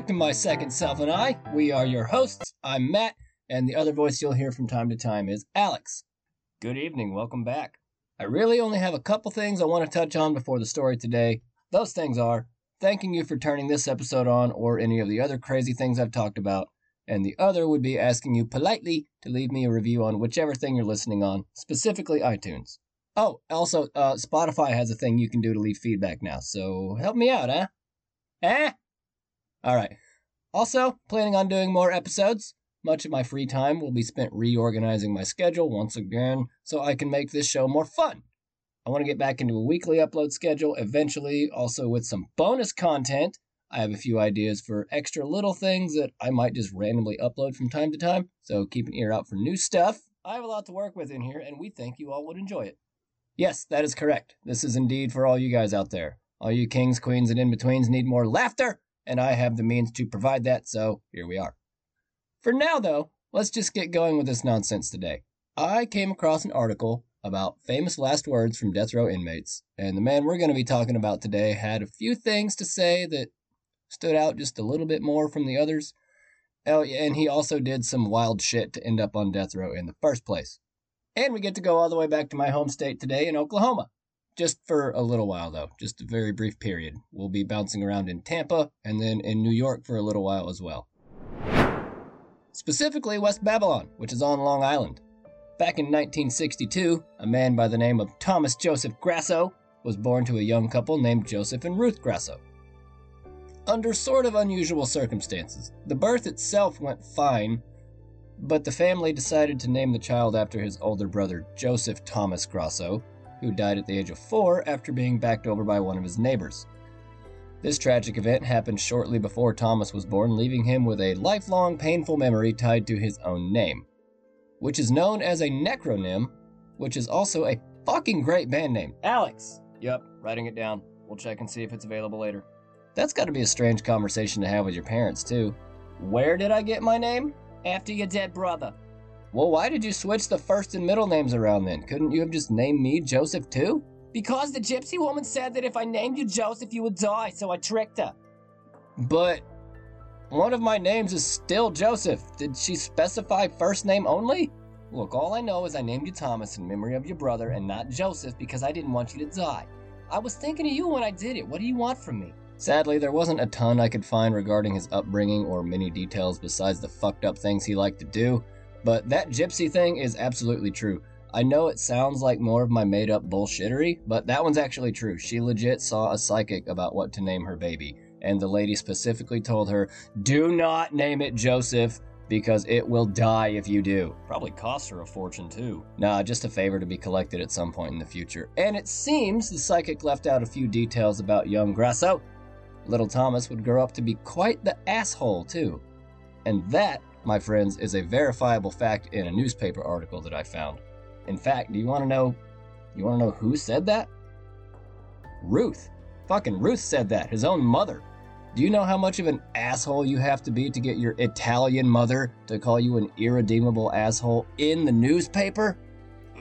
back to My Second Self and I. We are your hosts. I'm Matt, and the other voice you'll hear from time to time is Alex. Good evening, welcome back. I really only have a couple things I want to touch on before the story today. Those things are thanking you for turning this episode on or any of the other crazy things I've talked about, and the other would be asking you politely to leave me a review on whichever thing you're listening on, specifically iTunes. Oh, also, uh, Spotify has a thing you can do to leave feedback now, so help me out, huh? Eh? All right. Also, planning on doing more episodes. Much of my free time will be spent reorganizing my schedule once again so I can make this show more fun. I want to get back into a weekly upload schedule eventually, also with some bonus content. I have a few ideas for extra little things that I might just randomly upload from time to time, so keep an ear out for new stuff. I have a lot to work with in here, and we think you all would enjoy it. Yes, that is correct. This is indeed for all you guys out there. All you kings, queens, and in betweens need more laughter, and I have the means to provide that, so here we are. For now, though, let's just get going with this nonsense today. I came across an article about famous last words from death row inmates, and the man we're going to be talking about today had a few things to say that stood out just a little bit more from the others. Oh, yeah, and he also did some wild shit to end up on death row in the first place. And we get to go all the way back to my home state today in Oklahoma. Just for a little while, though, just a very brief period. We'll be bouncing around in Tampa and then in New York for a little while as well. Specifically, West Babylon, which is on Long Island. Back in 1962, a man by the name of Thomas Joseph Grasso was born to a young couple named Joseph and Ruth Grasso. Under sort of unusual circumstances, the birth itself went fine, but the family decided to name the child after his older brother, Joseph Thomas Grasso, who died at the age of four after being backed over by one of his neighbors. This tragic event happened shortly before Thomas was born, leaving him with a lifelong painful memory tied to his own name, which is known as a necronym, which is also a fucking great band name. Alex! Yep, writing it down. We'll check and see if it's available later. That's gotta be a strange conversation to have with your parents, too. Where did I get my name? After your dead brother. Well, why did you switch the first and middle names around then? Couldn't you have just named me Joseph too? Because the gypsy woman said that if I named you Joseph, you would die, so I tricked her. But one of my names is still Joseph. Did she specify first name only? Look, all I know is I named you Thomas in memory of your brother and not Joseph because I didn't want you to die. I was thinking of you when I did it. What do you want from me? Sadly, there wasn't a ton I could find regarding his upbringing or many details besides the fucked up things he liked to do, but that gypsy thing is absolutely true. I know it sounds like more of my made up bullshittery, but that one's actually true. She legit saw a psychic about what to name her baby, and the lady specifically told her, Do not name it Joseph because it will die if you do. Probably cost her a fortune too. Nah, just a favor to be collected at some point in the future. And it seems the psychic left out a few details about young Grasso. Little Thomas would grow up to be quite the asshole too. And that, my friends, is a verifiable fact in a newspaper article that I found. In fact, do you want to know? You want to know who said that? Ruth. Fucking Ruth said that. His own mother. Do you know how much of an asshole you have to be to get your Italian mother to call you an irredeemable asshole in the newspaper?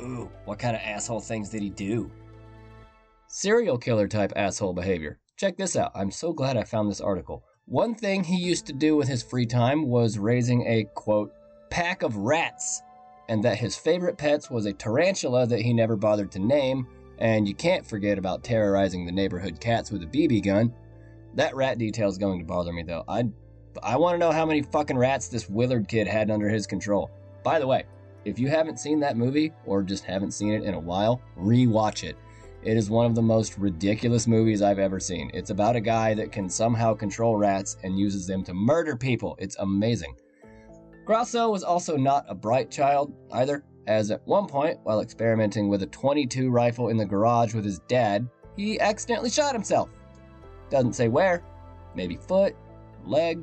Ooh, what kind of asshole things did he do? Serial killer type asshole behavior. Check this out. I'm so glad I found this article. One thing he used to do with his free time was raising a quote, pack of rats and that his favorite pets was a tarantula that he never bothered to name, and you can't forget about terrorizing the neighborhood cats with a BB gun. That rat detail is going to bother me though. I I want to know how many fucking rats this Willard kid had under his control. By the way, if you haven't seen that movie or just haven't seen it in a while, rewatch it. It is one of the most ridiculous movies I've ever seen. It's about a guy that can somehow control rats and uses them to murder people. It's amazing. Grasso was also not a bright child either, as at one point, while experimenting with a 22 rifle in the garage with his dad, he accidentally shot himself. Doesn't say where, maybe foot, leg,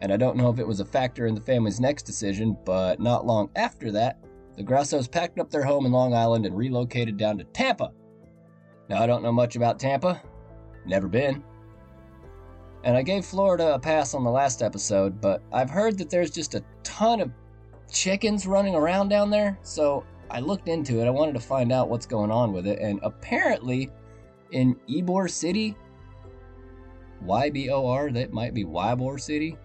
and I don't know if it was a factor in the family's next decision, but not long after that, the Grassos packed up their home in Long Island and relocated down to Tampa. Now, I don't know much about Tampa, never been, and I gave Florida a pass on the last episode, but I've heard that there's just a ton of chickens running around down there, so I looked into it. I wanted to find out what's going on with it, and apparently in Ybor City, YBOR, that might be Ybor City.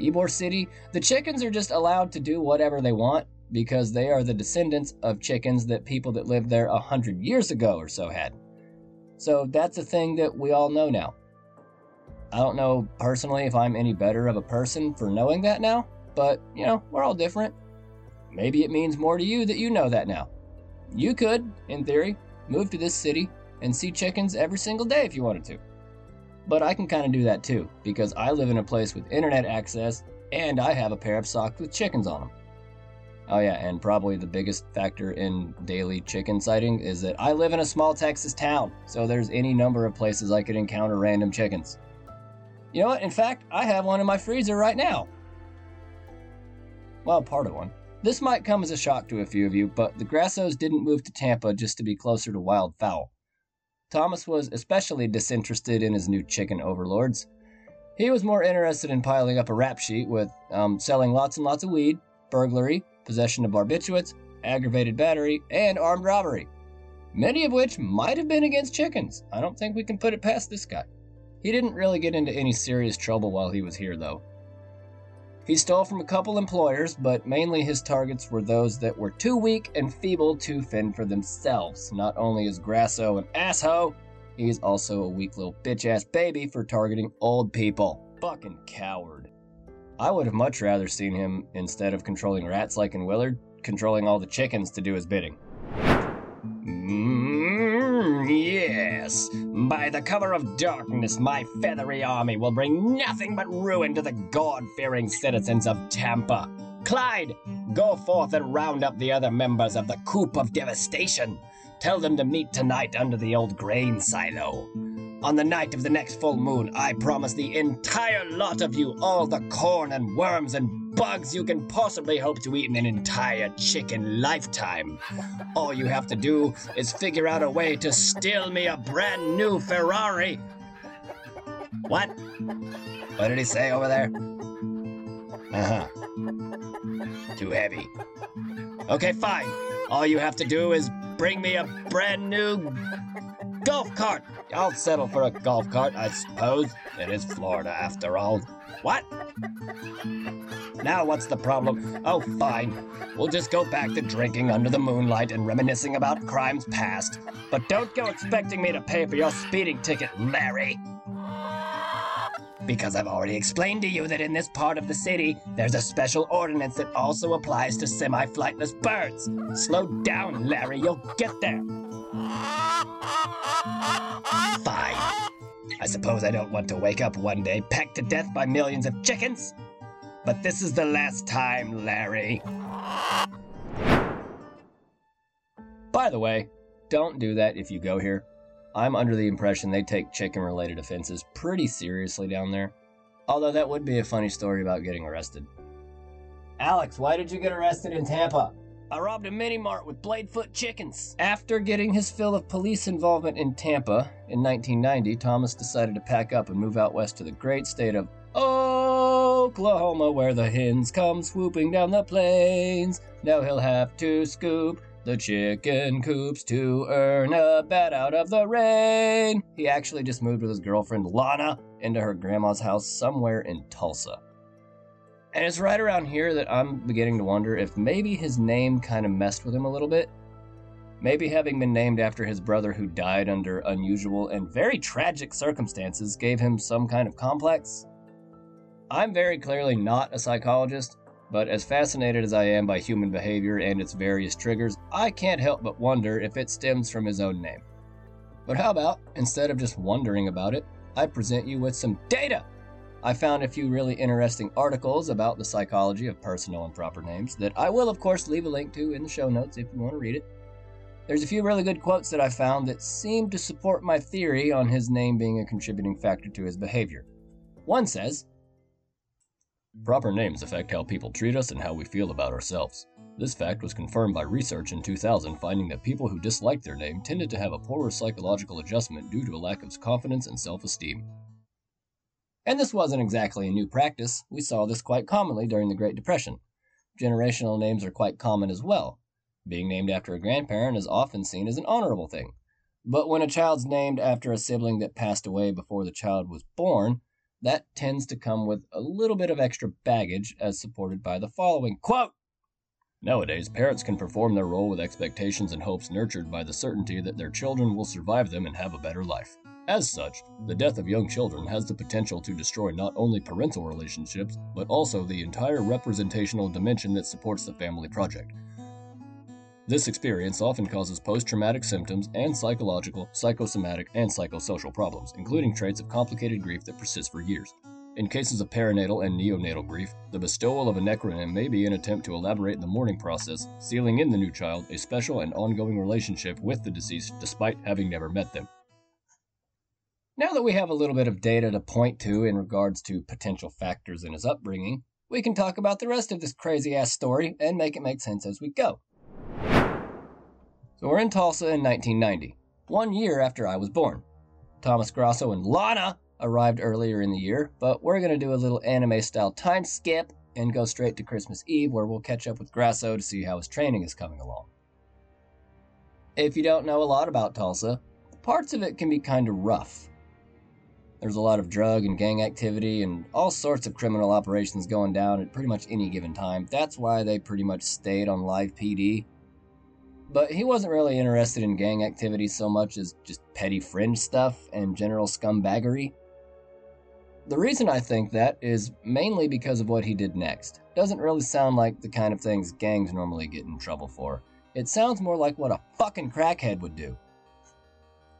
Ybor City, the chickens are just allowed to do whatever they want because they are the descendants of chickens that people that lived there a hundred years ago or so had. So that's a thing that we all know now. I don't know personally if I'm any better of a person for knowing that now, but you know, we're all different. Maybe it means more to you that you know that now. You could, in theory, move to this city and see chickens every single day if you wanted to. But I can kind of do that too, because I live in a place with internet access and I have a pair of socks with chickens on them. Oh, yeah, and probably the biggest factor in daily chicken sighting is that I live in a small Texas town, so there's any number of places I could encounter random chickens. You know what? In fact, I have one in my freezer right now. Well, part of one. This might come as a shock to a few of you, but the Grassos didn't move to Tampa just to be closer to wildfowl. Thomas was especially disinterested in his new chicken overlords. He was more interested in piling up a rap sheet with um, selling lots and lots of weed, burglary, possession of barbiturates, aggravated battery, and armed robbery. Many of which might have been against chickens. I don't think we can put it past this guy. He didn't really get into any serious trouble while he was here, though. He stole from a couple employers, but mainly his targets were those that were too weak and feeble to fend for themselves. Not only is Grasso an asshole, he's also a weak little bitch ass baby for targeting old people. Fucking coward. I would have much rather seen him, instead of controlling rats like in Willard, controlling all the chickens to do his bidding. Mm, yes, by the cover of darkness, my feathery army will bring nothing but ruin to the God fearing citizens of Tampa. Clyde, go forth and round up the other members of the Coop of Devastation. Tell them to meet tonight under the old grain silo. On the night of the next full moon, I promise the entire lot of you all the corn and worms and bugs you can possibly hope to eat in an entire chicken lifetime. All you have to do is figure out a way to steal me a brand new Ferrari. What? What did he say over there? Uh huh. Too heavy. Okay, fine. All you have to do is bring me a brand new golf cart. I'll settle for a golf cart, I suppose. It is Florida after all. What? Now what's the problem? Oh, fine. We'll just go back to drinking under the moonlight and reminiscing about crimes past. But don't go expecting me to pay for your speeding ticket, Larry. Because I've already explained to you that in this part of the city, there's a special ordinance that also applies to semi flightless birds. Slow down, Larry, you'll get there. Fine. I suppose I don't want to wake up one day pecked to death by millions of chickens. But this is the last time, Larry. By the way, don't do that if you go here. I'm under the impression they take chicken related offenses pretty seriously down there. Although that would be a funny story about getting arrested. Alex, why did you get arrested in Tampa? I robbed a mini mart with Bladefoot chickens. After getting his fill of police involvement in Tampa in 1990, Thomas decided to pack up and move out west to the great state of Oklahoma, where the hens come swooping down the plains. Now he'll have to scoop the chicken coops to earn a bed out of the rain. He actually just moved with his girlfriend Lana into her grandma's house somewhere in Tulsa. And it's right around here that I'm beginning to wonder if maybe his name kind of messed with him a little bit. Maybe having been named after his brother who died under unusual and very tragic circumstances gave him some kind of complex. I'm very clearly not a psychologist, but as fascinated as I am by human behavior and its various triggers, I can't help but wonder if it stems from his own name. But how about, instead of just wondering about it, I present you with some data? I found a few really interesting articles about the psychology of personal and proper names that I will, of course, leave a link to in the show notes if you want to read it. There's a few really good quotes that I found that seem to support my theory on his name being a contributing factor to his behavior. One says, Proper names affect how people treat us and how we feel about ourselves. This fact was confirmed by research in 2000 finding that people who disliked their name tended to have a poorer psychological adjustment due to a lack of confidence and self esteem. And this wasn't exactly a new practice, we saw this quite commonly during the Great Depression. Generational names are quite common as well. Being named after a grandparent is often seen as an honorable thing. But when a child's named after a sibling that passed away before the child was born, that tends to come with a little bit of extra baggage, as supported by the following quote Nowadays, parents can perform their role with expectations and hopes nurtured by the certainty that their children will survive them and have a better life. As such, the death of young children has the potential to destroy not only parental relationships, but also the entire representational dimension that supports the family project. This experience often causes post traumatic symptoms and psychological, psychosomatic, and psychosocial problems, including traits of complicated grief that persist for years. In cases of perinatal and neonatal grief, the bestowal of a necronym may be an attempt to elaborate the mourning process, sealing in the new child a special and ongoing relationship with the deceased despite having never met them. Now that we have a little bit of data to point to in regards to potential factors in his upbringing, we can talk about the rest of this crazy ass story and make it make sense as we go. So we're in Tulsa in 1990, one year after I was born. Thomas Grasso and Lana arrived earlier in the year, but we're going to do a little anime style time skip and go straight to Christmas Eve where we'll catch up with Grasso to see how his training is coming along. If you don't know a lot about Tulsa, parts of it can be kind of rough. There's a lot of drug and gang activity and all sorts of criminal operations going down at pretty much any given time. That's why they pretty much stayed on live PD. But he wasn't really interested in gang activity so much as just petty fringe stuff and general scumbaggery. The reason I think that is mainly because of what he did next. Doesn't really sound like the kind of things gangs normally get in trouble for. It sounds more like what a fucking crackhead would do.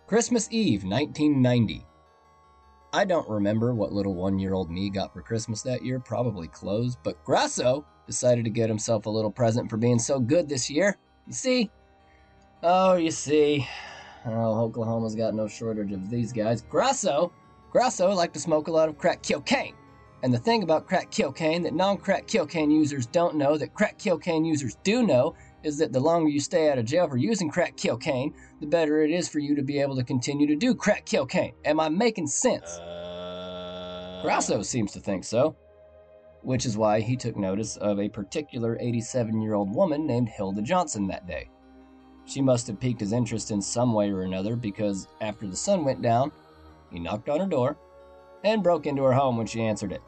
Christmas Eve, 1990. I don't remember what little one year old me got for Christmas that year, probably clothes, but Grasso decided to get himself a little present for being so good this year. You see? Oh, you see. Oh, Oklahoma's got no shortage of these guys. Grasso Grasso liked to smoke a lot of crack cocaine. And the thing about crack cocaine that non crack cocaine users don't know, that crack cocaine users do know, is that the longer you stay out of jail for using crack cocaine, the better it is for you to be able to continue to do crack cocaine. Am I making sense? Uh... Grasso seems to think so. Which is why he took notice of a particular 87 year old woman named Hilda Johnson that day. She must have piqued his interest in some way or another because after the sun went down, he knocked on her door and broke into her home when she answered it.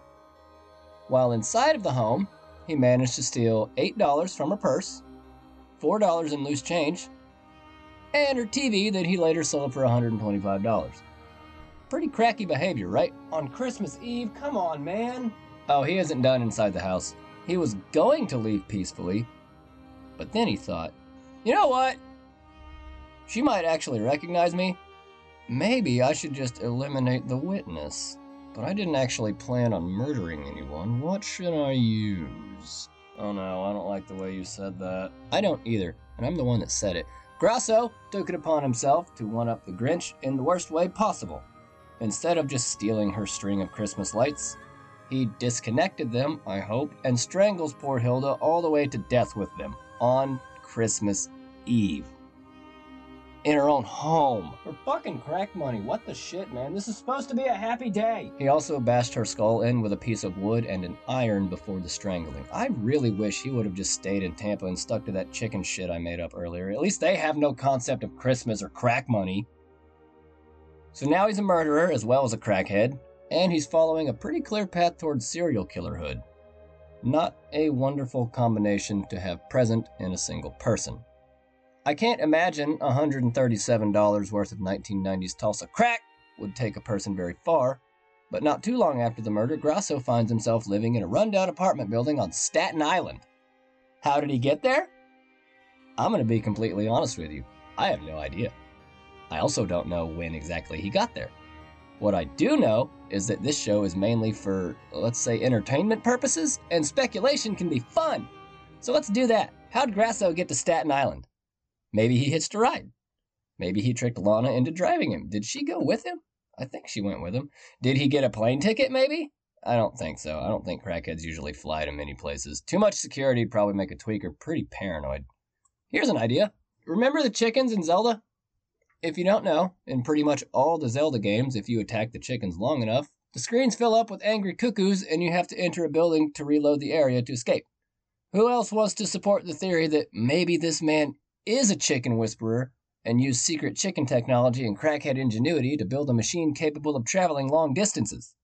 While inside of the home, he managed to steal $8 from her purse, $4 in loose change, and her TV that he later sold for $125. Pretty cracky behavior, right? On Christmas Eve? Come on, man. Oh, he isn't done inside the house. He was going to leave peacefully, but then he thought, you know what? She might actually recognize me, Maybe I should just eliminate the witness. But I didn't actually plan on murdering anyone. What should I use? Oh no, I don't like the way you said that. I don't either, and I'm the one that said it. Grasso took it upon himself to one up the Grinch in the worst way possible. Instead of just stealing her string of Christmas lights, he disconnected them, I hope, and strangles poor Hilda all the way to death with them on Christmas Eve in her own home. For fucking crack money. What the shit, man? This is supposed to be a happy day. He also bashed her skull in with a piece of wood and an iron before the strangling. I really wish he would have just stayed in Tampa and stuck to that chicken shit I made up earlier. At least they have no concept of Christmas or crack money. So now he's a murderer as well as a crackhead, and he's following a pretty clear path towards serial killerhood. Not a wonderful combination to have present in a single person. I can't imagine $137 worth of 1990s Tulsa crack would take a person very far, but not too long after the murder, Grasso finds himself living in a rundown apartment building on Staten Island. How did he get there? I'm going to be completely honest with you. I have no idea. I also don't know when exactly he got there. What I do know is that this show is mainly for, let's say, entertainment purposes, and speculation can be fun. So let's do that. How did Grasso get to Staten Island? Maybe he hitched a ride. Maybe he tricked Lana into driving him. Did she go with him? I think she went with him. Did he get a plane ticket, maybe? I don't think so. I don't think crackheads usually fly to many places. Too much security probably make a tweaker pretty paranoid. Here's an idea. Remember the chickens in Zelda? If you don't know, in pretty much all the Zelda games, if you attack the chickens long enough, the screens fill up with angry Cuccos and you have to enter a building to reload the area to escape. Who else wants to support the theory that maybe this man is a chicken whisperer and used secret chicken technology and crackhead ingenuity to build a machine capable of traveling long distances.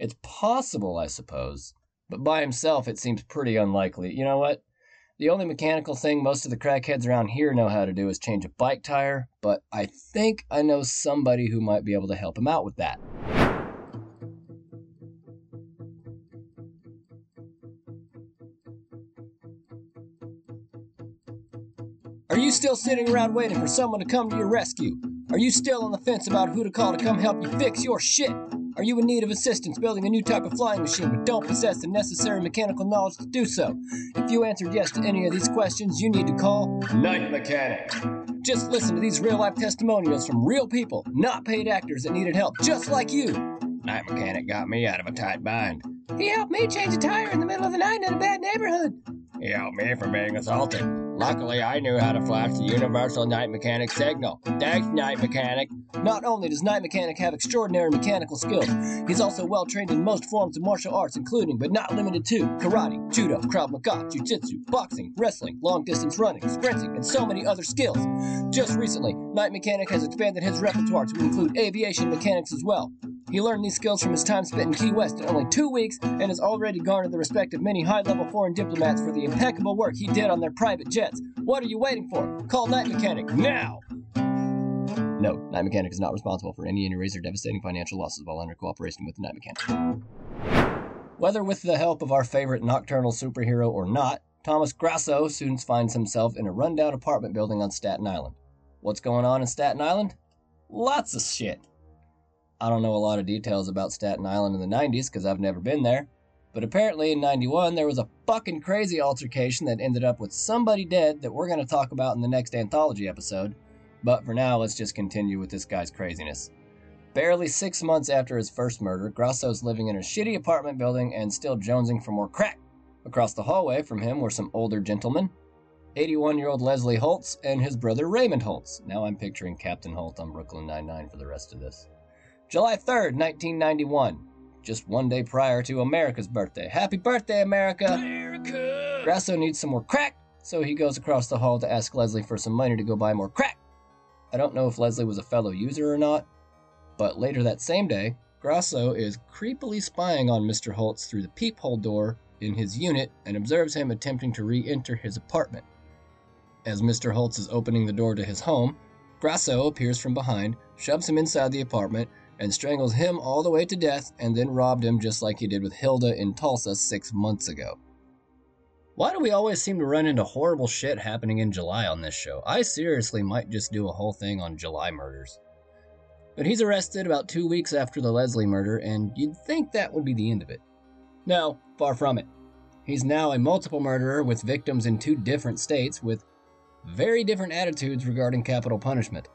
It's possible, I suppose, but by himself it seems pretty unlikely. You know what? The only mechanical thing most of the crackheads around here know how to do is change a bike tire, but I think I know somebody who might be able to help him out with that. You still sitting around waiting for someone to come to your rescue? Are you still on the fence about who to call to come help you fix your shit? Are you in need of assistance building a new type of flying machine but don't possess the necessary mechanical knowledge to do so? If you answered yes to any of these questions, you need to call Night Mechanic. Just listen to these real life testimonials from real people, not paid actors that needed help just like you. Night Mechanic got me out of a tight bind. He helped me change a tire in the middle of the night in a bad neighborhood. He helped me from being assaulted. Luckily, I knew how to flash the universal night mechanic signal. Thanks, night mechanic. Not only does Night Mechanic have extraordinary mechanical skills, he's also well trained in most forms of martial arts, including but not limited to karate, judo, krav maga, jiu-jitsu, boxing, wrestling, long distance running, sprinting, and so many other skills. Just recently, Night Mechanic has expanded his repertoire to include aviation mechanics as well. He learned these skills from his time spent in Key West in only two weeks and has already garnered the respect of many high level foreign diplomats for the impeccable work he did on their private jets. What are you waiting for? Call Night Mechanic now! No, Night Mechanic is not responsible for any injuries or devastating financial losses while under cooperation with Night Mechanic. Whether with the help of our favorite nocturnal superhero or not, Thomas Grasso soon finds himself in a rundown apartment building on Staten Island. What's going on in Staten Island? Lots of shit. I don't know a lot of details about Staten Island in the 90s because I've never been there, but apparently in 91 there was a fucking crazy altercation that ended up with somebody dead that we're going to talk about in the next anthology episode. But for now, let's just continue with this guy's craziness. Barely six months after his first murder, Grasso's living in a shitty apartment building and still jonesing for more crack. Across the hallway from him were some older gentlemen 81 year old Leslie Holtz and his brother Raymond Holtz. Now I'm picturing Captain Holt on Brooklyn Nine-Nine for the rest of this. July 3rd, 1991, just one day prior to America's birthday. Happy birthday, America! America! Grasso needs some more crack, so he goes across the hall to ask Leslie for some money to go buy more crack. I don't know if Leslie was a fellow user or not, but later that same day, Grasso is creepily spying on Mr. Holtz through the peephole door in his unit and observes him attempting to re enter his apartment. As Mr. Holtz is opening the door to his home, Grasso appears from behind, shoves him inside the apartment, and strangles him all the way to death and then robbed him just like he did with Hilda in Tulsa six months ago. Why do we always seem to run into horrible shit happening in July on this show? I seriously might just do a whole thing on July murders. But he's arrested about two weeks after the Leslie murder, and you'd think that would be the end of it. No, far from it. He's now a multiple murderer with victims in two different states with very different attitudes regarding capital punishment.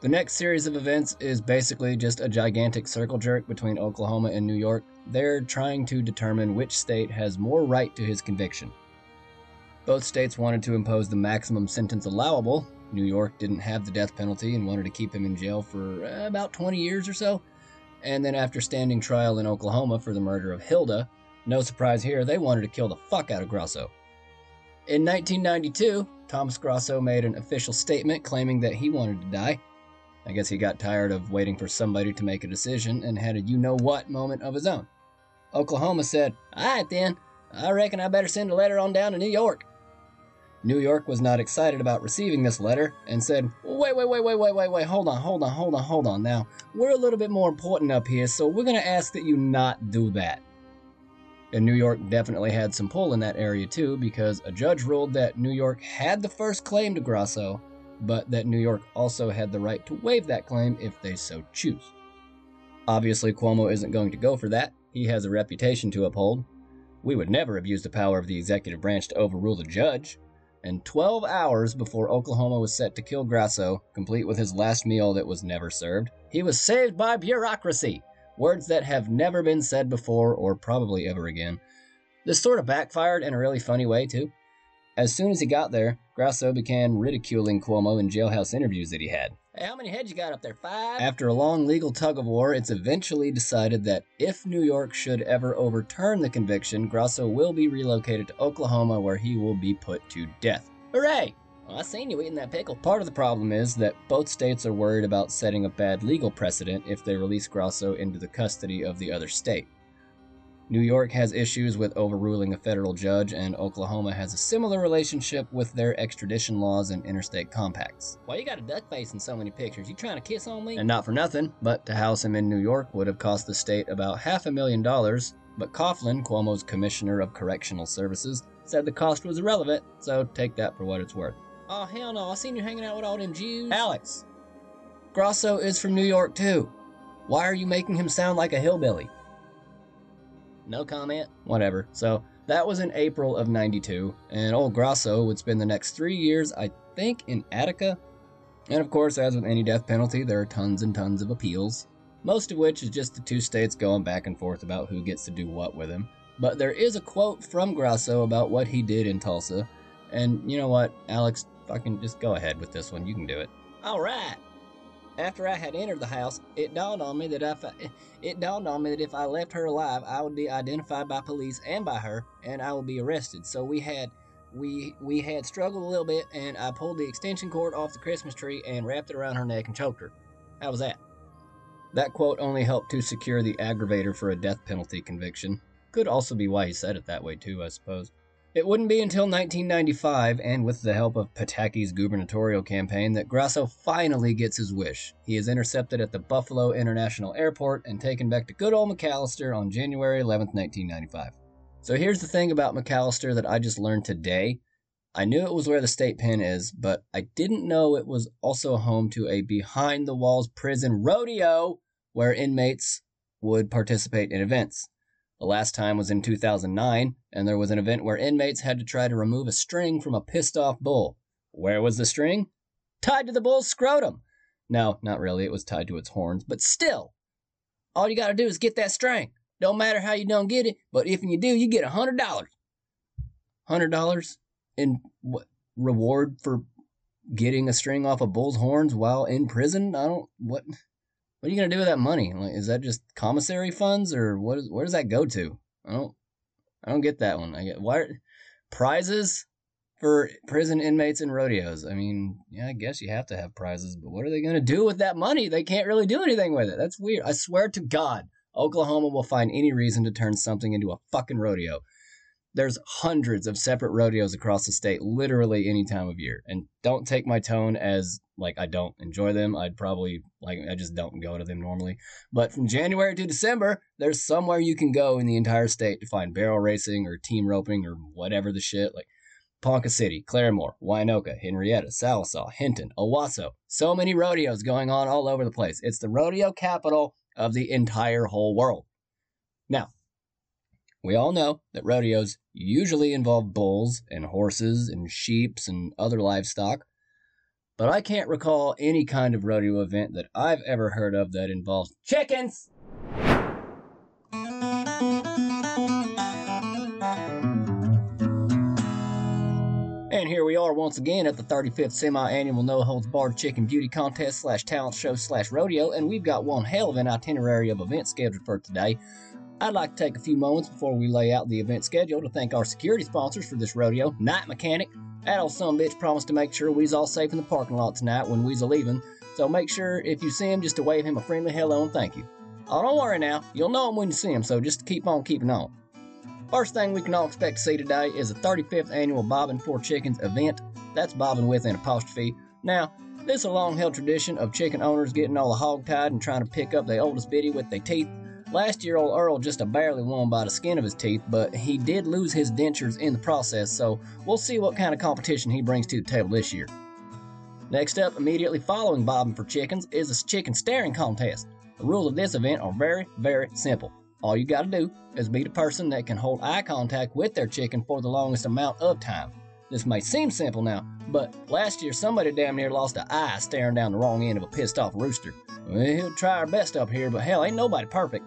The next series of events is basically just a gigantic circle jerk between Oklahoma and New York. They're trying to determine which state has more right to his conviction. Both states wanted to impose the maximum sentence allowable. New York didn't have the death penalty and wanted to keep him in jail for uh, about 20 years or so. And then, after standing trial in Oklahoma for the murder of Hilda, no surprise here, they wanted to kill the fuck out of Grasso. In 1992, Thomas Grasso made an official statement claiming that he wanted to die. I guess he got tired of waiting for somebody to make a decision and had a you know what moment of his own. Oklahoma said, Alright then, I reckon I better send a letter on down to New York. New York was not excited about receiving this letter and said, Wait, wait, wait, wait, wait, wait, wait, hold on, hold on, hold on, hold on. Now, we're a little bit more important up here, so we're going to ask that you not do that. And New York definitely had some pull in that area too, because a judge ruled that New York had the first claim to Grasso, but that New York also had the right to waive that claim if they so choose. Obviously, Cuomo isn't going to go for that. He has a reputation to uphold. We would never abuse the power of the executive branch to overrule the judge. And 12 hours before Oklahoma was set to kill Grasso, complete with his last meal that was never served, he was saved by bureaucracy. Words that have never been said before or probably ever again. This sort of backfired in a really funny way, too. As soon as he got there, Grasso began ridiculing Cuomo in jailhouse interviews that he had. Hey, how many heads you got up there? Five? After a long legal tug of war, it's eventually decided that if New York should ever overturn the conviction, Grasso will be relocated to Oklahoma where he will be put to death. Hooray! Well, I seen you eating that pickle. Part of the problem is that both states are worried about setting a bad legal precedent if they release Grasso into the custody of the other state. New York has issues with overruling a federal judge, and Oklahoma has a similar relationship with their extradition laws and interstate compacts. Why you got a duck face in so many pictures? You trying to kiss on me? And not for nothing, but to house him in New York would have cost the state about half a million dollars. But Coughlin, Cuomo's commissioner of correctional services, said the cost was irrelevant, so take that for what it's worth. Oh hell no! I seen you hanging out with all them Jews. Alex, Grasso is from New York too. Why are you making him sound like a hillbilly? No comment. Whatever. So that was in April of 92, and old Grasso would spend the next three years, I think, in Attica. And of course, as with any death penalty, there are tons and tons of appeals, most of which is just the two states going back and forth about who gets to do what with him. But there is a quote from Grasso about what he did in Tulsa, and you know what, Alex, fucking just go ahead with this one. You can do it. All right. After I had entered the house, it dawned on me that if I, it dawned on me that if I left her alive, I would be identified by police and by her, and I would be arrested. So we had we we had struggled a little bit, and I pulled the extension cord off the Christmas tree and wrapped it around her neck and choked her. How was that? That quote only helped to secure the aggravator for a death penalty conviction. Could also be why he said it that way too, I suppose. It wouldn't be until 1995, and with the help of Pataki's gubernatorial campaign, that Grasso finally gets his wish. He is intercepted at the Buffalo International Airport and taken back to good old McAlester on January 11, 1995. So here's the thing about McAlester that I just learned today. I knew it was where the state pen is, but I didn't know it was also home to a behind the walls prison rodeo where inmates would participate in events. The last time was in 2009, and there was an event where inmates had to try to remove a string from a pissed off bull. Where was the string? Tied to the bull's scrotum. No, not really, it was tied to its horns, but still. All you gotta do is get that string. Don't matter how you don't get it, but if you do, you get a hundred dollars. Hundred dollars in what reward for getting a string off a bull's horns while in prison? I don't what what are you gonna do with that money? Like, is that just commissary funds, or what? Is, where does that go to? I don't, I don't get that one. I get why prizes for prison inmates and rodeos. I mean, yeah, I guess you have to have prizes, but what are they gonna do with that money? They can't really do anything with it. That's weird. I swear to God, Oklahoma will find any reason to turn something into a fucking rodeo there's hundreds of separate rodeos across the state literally any time of year and don't take my tone as like i don't enjoy them i'd probably like i just don't go to them normally. But from january to december there's somewhere you can go in the entire state to find barrel racing or team roping or whatever the shit like ponca city claremore winoka henrietta sallisaw hinton owasso. So many rodeos going on all over the place. It's the rodeo capital of the entire whole world. Now we all know that rodeos usually involve bulls and horses and sheep and other livestock, but I can't recall any kind of rodeo event that I've ever heard of that involves chickens. And here we are once again at the 35th semi-annual No Holds Barred Chicken Beauty Contest slash talent show slash rodeo, and we've got one hell of an itinerary of events scheduled for today. I'd like to take a few moments before we lay out the event schedule to thank our security sponsors for this rodeo, Night Mechanic. That old son bitch promised to make sure we's all safe in the parking lot tonight when we's a leaving, so make sure if you see him just to wave him a friendly hello and thank you. Oh, don't worry now, you'll know him when you see him, so just keep on keeping on. First thing we can all expect to see today is the 35th annual Bobbin for Chickens event. That's bobbin with an apostrophe. Now, this is a long held tradition of chicken owners getting all the hog tied and trying to pick up the oldest biddy with their teeth. Last year, old Earl just barely won by the skin of his teeth, but he did lose his dentures in the process, so we'll see what kind of competition he brings to the table this year. Next up, immediately following bobbing for chickens, is a chicken staring contest. The rules of this event are very, very simple. All you gotta do is be the person that can hold eye contact with their chicken for the longest amount of time. This may seem simple now, but last year somebody damn near lost an eye staring down the wrong end of a pissed off rooster. We'll try our best up here, but hell, ain't nobody perfect.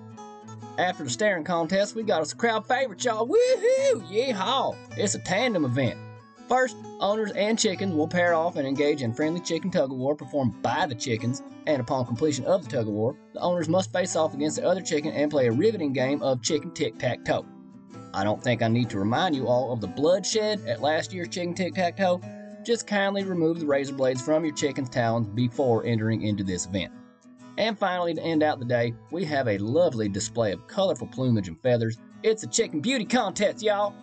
After the staring contest, we got us a crowd favorite, y'all. Woohoo! Yeehaw! It's a tandem event. First, owners and chickens will pair off and engage in friendly chicken tug of war performed by the chickens, and upon completion of the tug of war, the owners must face off against the other chicken and play a riveting game of chicken tic tac toe. I don't think I need to remind you all of the bloodshed at last year's chicken tic tac toe. just kindly remove the razor blades from your chicken's talons before entering into this event. And finally, to end out the day, we have a lovely display of colorful plumage and feathers. It's a chicken beauty contest, y'all!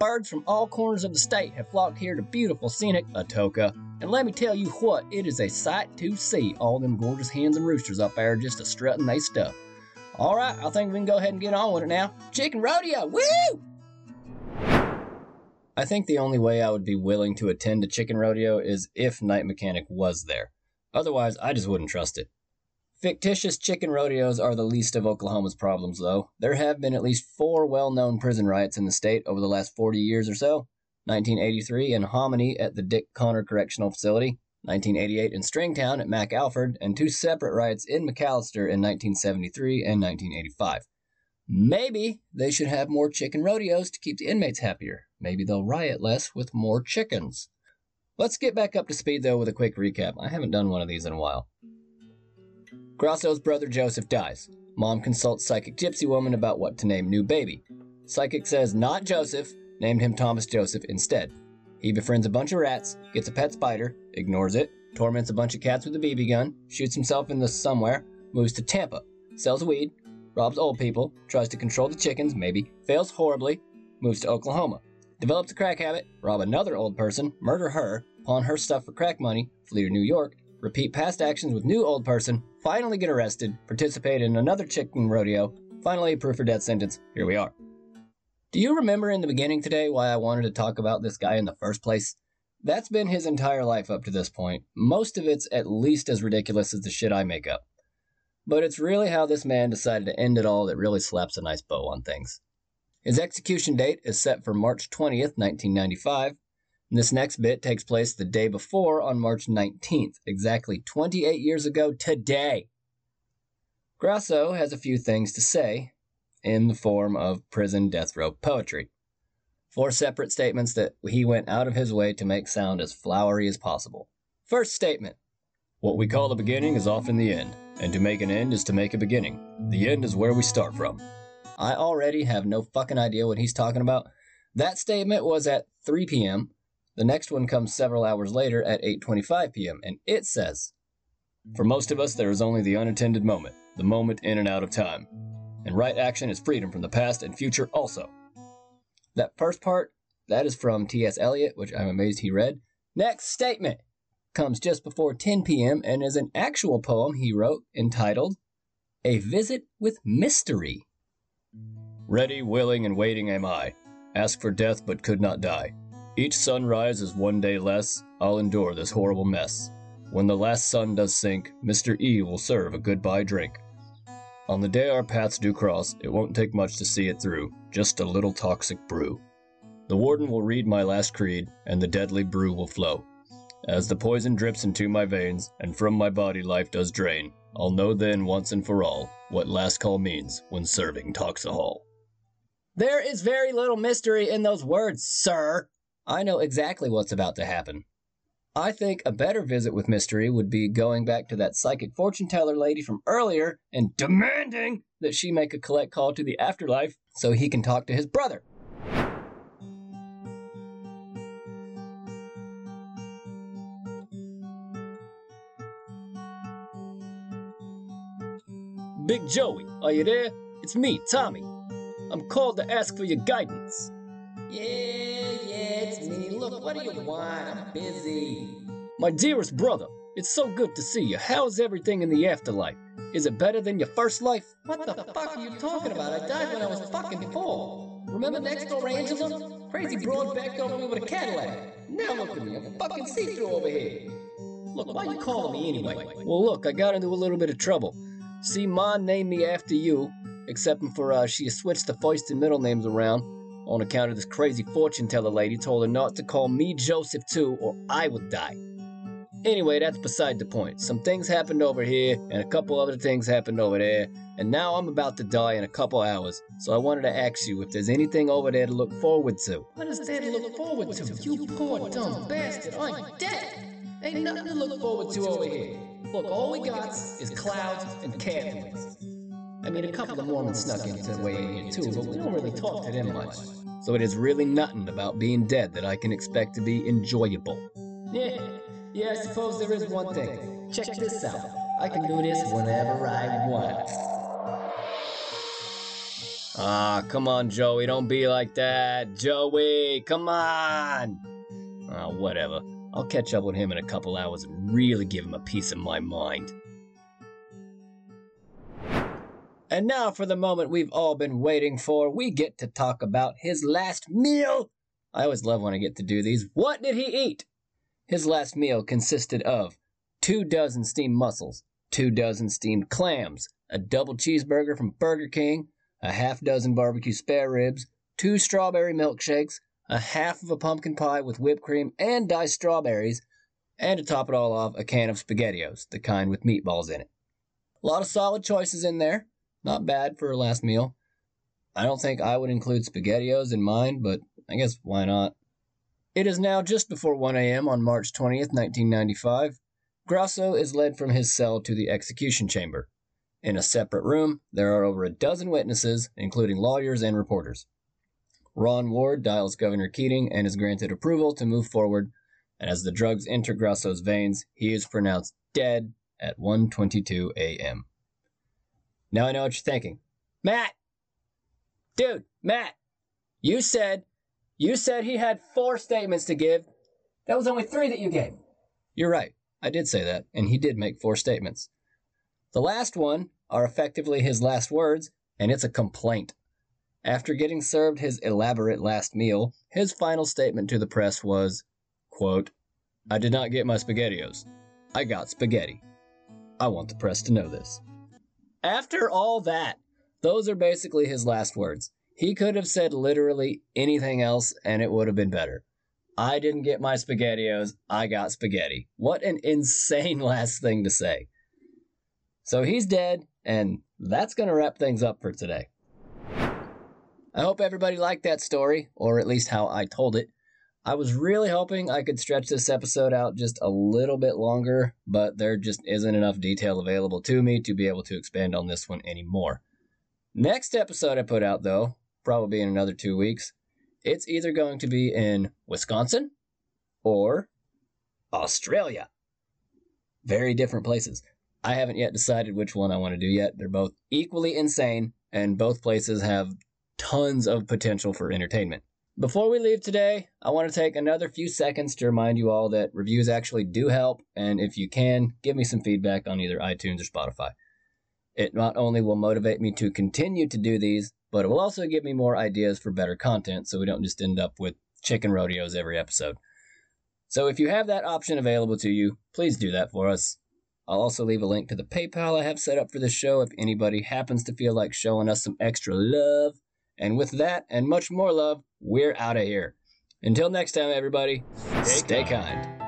Birds from all corners of the state have flocked here to beautiful scenic Atoka. And let me tell you what, it is a sight to see all them gorgeous hens and roosters up there just a strutting they stuff. Alright, I think we can go ahead and get on with it now. Chicken rodeo, woo! I think the only way I would be willing to attend a chicken rodeo is if Night Mechanic was there. Otherwise, I just wouldn't trust it. Fictitious chicken rodeos are the least of Oklahoma's problems, though. There have been at least four well known prison riots in the state over the last 40 years or so 1983 in Hominy at the Dick Conner Correctional Facility, 1988 in Stringtown at Mac McAlford, and two separate riots in McAlester in 1973 and 1985. Maybe they should have more chicken rodeos to keep the inmates happier. Maybe they'll riot less with more chickens. Let's get back up to speed though with a quick recap. I haven't done one of these in a while. Grasso's brother Joseph dies. Mom consults psychic gypsy woman about what to name new baby. Psychic says not Joseph, named him Thomas Joseph instead. He befriends a bunch of rats, gets a pet spider, ignores it, torments a bunch of cats with a BB gun, shoots himself in the somewhere, moves to Tampa, sells weed, robs old people, tries to control the chickens, maybe, fails horribly, moves to Oklahoma, develops a crack habit, rob another old person, murder her, pawn her stuff for crack money, flee to New York, repeat past actions with new old person, finally get arrested, participate in another chicken rodeo, finally approved for death sentence. Here we are. Do you remember in the beginning today why I wanted to talk about this guy in the first place? That's been his entire life up to this point. Most of it's at least as ridiculous as the shit I make up. But it's really how this man decided to end it all that really slaps a nice bow on things. His execution date is set for March 20th, 1995. This next bit takes place the day before on March 19th, exactly 28 years ago today. Grasso has a few things to say in the form of prison death row poetry. Four separate statements that he went out of his way to make sound as flowery as possible. First statement What we call the beginning is often the end. And to make an end is to make a beginning. The end is where we start from. I already have no fucking idea what he's talking about. That statement was at 3 p.m. The next one comes several hours later at 8:25 p.m. and it says, "For most of us there is only the unattended moment, the moment in and out of time. And right action is freedom from the past and future also." That first part, that is from T.S. Eliot, which I'm amazed he read. Next statement comes just before 10 p.m. and is an actual poem he wrote entitled A Visit with Mystery. Ready, willing, and waiting am I. Ask for death but could not die. Each sunrise is one day less. I'll endure this horrible mess. When the last sun does sink, Mr. E will serve a goodbye drink. On the day our paths do cross, it won't take much to see it through, just a little toxic brew. The warden will read my last creed, and the deadly brew will flow. As the poison drips into my veins, and from my body life does drain, I'll know then once and for all what last call means when serving Toxahol. There is very little mystery in those words, sir. I know exactly what's about to happen. I think a better visit with mystery would be going back to that psychic fortune teller lady from earlier and demanding that she make a collect call to the afterlife so he can talk to his brother. Big Joey, are you there? It's me, Tommy. I'm called to ask for your guidance. Yeah, yeah, it's me. Look, what do you want? I'm busy. My dearest brother, it's so good to see you. How's everything in the afterlife? Is it better than your first life? What the fuck are you talking about? I died when I was fucking four. Remember next door Angela? Crazy broad backed over me with a Cadillac. Now look at me, I'm fucking see-through over here. Look, why are you calling me anyway? Well, look, I got into a little bit of trouble. See, Ma named me after you, excepting for uh, she switched the first and middle names around on account of this crazy fortune teller lady told her not to call me Joseph too, or I would die. Anyway, that's beside the point. Some things happened over here, and a couple other things happened over there, and now I'm about to die in a couple hours, so I wanted to ask you if there's anything over there to look forward to. What is there to look forward to? You poor dumb bastard, I'm dead. Ain't nothing to look forward to over here. Look, all we got is clouds and Catholics. I mean, a couple of Mormons snuck into the way in here too, but we don't really talk to them much. So it is really nothing about being dead that I can expect to be enjoyable. Yeah, yeah, I suppose there is one thing. Check this out. I can do this whenever I want. Ah, come on, Joey, don't be like that. Joey, come on. Ah, whatever. I'll catch up with him in a couple hours and really give him a piece of my mind. And now for the moment we've all been waiting for. We get to talk about his last meal. I always love when I get to do these. What did he eat? His last meal consisted of two dozen steamed mussels, two dozen steamed clams, a double cheeseburger from Burger King, a half dozen barbecue spare ribs, two strawberry milkshakes, a half of a pumpkin pie with whipped cream and diced strawberries, and to top it all off, a can of SpaghettiOs, the kind with meatballs in it. A lot of solid choices in there. Not bad for a last meal. I don't think I would include SpaghettiOs in mine, but I guess why not? It is now just before 1 a.m. on March 20th, 1995. Grasso is led from his cell to the execution chamber. In a separate room, there are over a dozen witnesses, including lawyers and reporters. Ron Ward dials Governor Keating and is granted approval to move forward, and as the drugs enter Grasso's veins, he is pronounced dead at 1:22 a.m. Now I know what you're thinking. Matt! Dude, Matt! You said you said he had four statements to give. That was only three that you gave. You're right. I did say that, and he did make four statements. The last one are effectively his last words, and it's a complaint. After getting served his elaborate last meal, his final statement to the press was, quote, I did not get my SpaghettiOs. I got spaghetti. I want the press to know this. After all that, those are basically his last words. He could have said literally anything else and it would have been better. I didn't get my SpaghettiOs, I got spaghetti. What an insane last thing to say. So he's dead, and that's going to wrap things up for today. I hope everybody liked that story, or at least how I told it. I was really hoping I could stretch this episode out just a little bit longer, but there just isn't enough detail available to me to be able to expand on this one anymore. Next episode I put out, though, probably in another two weeks, it's either going to be in Wisconsin or Australia. Very different places. I haven't yet decided which one I want to do yet. They're both equally insane, and both places have tons of potential for entertainment. Before we leave today, I want to take another few seconds to remind you all that reviews actually do help, and if you can, give me some feedback on either iTunes or Spotify. It not only will motivate me to continue to do these, but it will also give me more ideas for better content so we don't just end up with chicken rodeos every episode. So if you have that option available to you, please do that for us. I'll also leave a link to the PayPal I have set up for this show if anybody happens to feel like showing us some extra love. And with that and much more love, we're out of here. Until next time, everybody, stay, stay kind. kind.